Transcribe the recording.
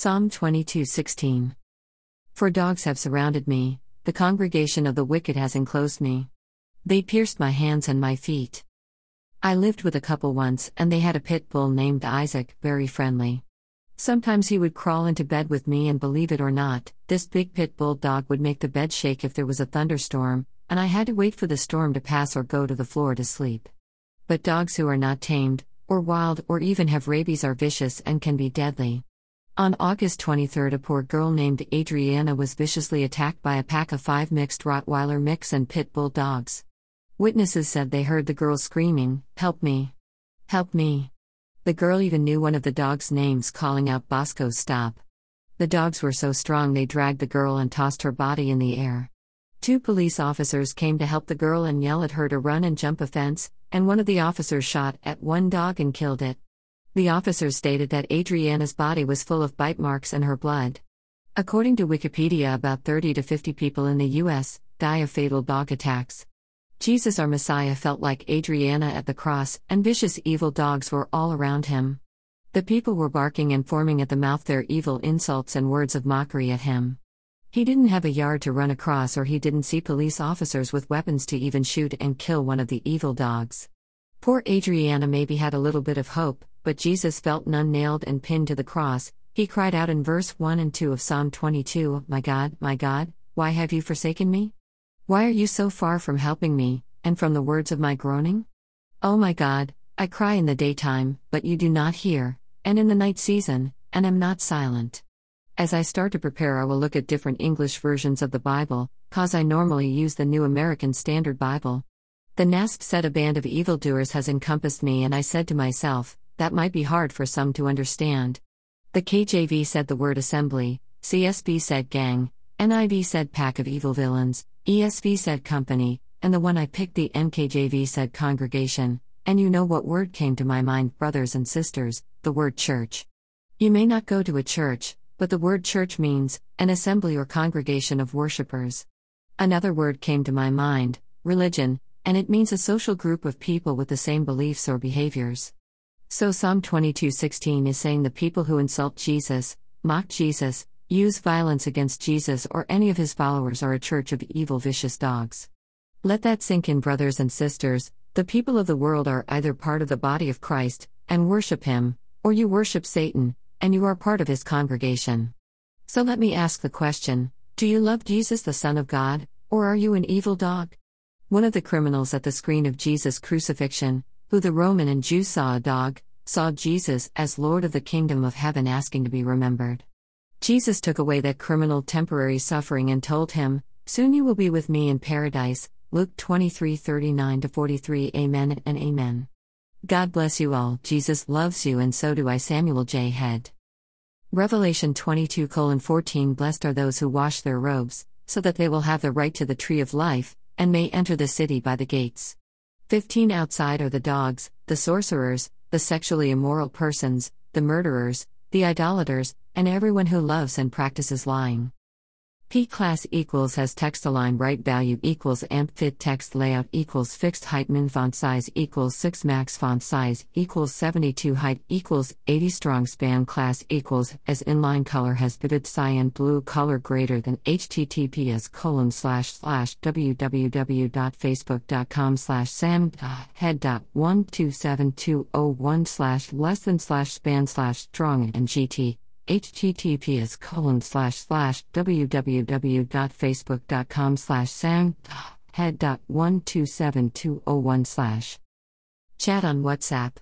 Psalm 22:16 For dogs have surrounded me, the congregation of the wicked has enclosed me. They pierced my hands and my feet. I lived with a couple once, and they had a pit bull named Isaac, very friendly. Sometimes he would crawl into bed with me, and believe it or not, this big pit bull dog would make the bed shake if there was a thunderstorm, and I had to wait for the storm to pass or go to the floor to sleep. But dogs who are not tamed, or wild, or even have rabies are vicious and can be deadly. On August 23, a poor girl named Adriana was viciously attacked by a pack of five mixed Rottweiler mix and pit bull dogs. Witnesses said they heard the girl screaming, Help me! Help me! The girl even knew one of the dogs' names, calling out Bosco, stop. The dogs were so strong they dragged the girl and tossed her body in the air. Two police officers came to help the girl and yell at her to run and jump a fence, and one of the officers shot at one dog and killed it. The officers stated that Adriana's body was full of bite marks and her blood. According to Wikipedia, about 30 to 50 people in the U.S. die of fatal dog attacks. Jesus, our Messiah, felt like Adriana at the cross, and vicious evil dogs were all around him. The people were barking and forming at the mouth their evil insults and words of mockery at him. He didn't have a yard to run across, or he didn't see police officers with weapons to even shoot and kill one of the evil dogs. Poor Adriana maybe had a little bit of hope, but Jesus felt none nailed and pinned to the cross. He cried out in verse 1 and 2 of Psalm 22 My God, my God, why have you forsaken me? Why are you so far from helping me, and from the words of my groaning? Oh my God, I cry in the daytime, but you do not hear, and in the night season, and am not silent. As I start to prepare, I will look at different English versions of the Bible, cause I normally use the New American Standard Bible. The NASB said a band of evildoers has encompassed me, and I said to myself, that might be hard for some to understand. The KJV said the word assembly, CSB said gang, NIV said pack of evil villains, ESV said company, and the one I picked, the NKJV, said congregation. And you know what word came to my mind, brothers and sisters the word church. You may not go to a church, but the word church means an assembly or congregation of worshippers. Another word came to my mind religion, and it means a social group of people with the same beliefs or behaviors. So Psalm 22:16 is saying the people who insult Jesus, mock Jesus, use violence against Jesus or any of his followers are a church of evil vicious dogs. Let that sink in brothers and sisters, the people of the world are either part of the body of Christ and worship him, or you worship Satan and you are part of his congregation. So let me ask the question, do you love Jesus the son of God or are you an evil dog? One of the criminals at the screen of Jesus' crucifixion, who the Roman and Jew saw a dog, saw Jesus as Lord of the kingdom of heaven asking to be remembered. Jesus took away that criminal temporary suffering and told him, Soon you will be with me in paradise. Luke 23 39 43. Amen and Amen. God bless you all. Jesus loves you, and so do I. Samuel J. Head. Revelation 22 14 Blessed are those who wash their robes, so that they will have the right to the tree of life, and may enter the city by the gates. 15 Outside are the dogs, the sorcerers, the sexually immoral persons, the murderers, the idolaters, and everyone who loves and practices lying. P class equals has text align right value equals amp fit text layout equals fixed height min font size equals 6 max font size equals 72 height equals 80 strong span class equals as inline color has vivid cyan blue color greater than https colon slash slash www.facebook.com slash sam head dot one two seven two oh one slash less than slash span slash strong and gt https colon slash slash www.facebook.com slash sam head dot one two seven two oh one slash. Chat on whatsapp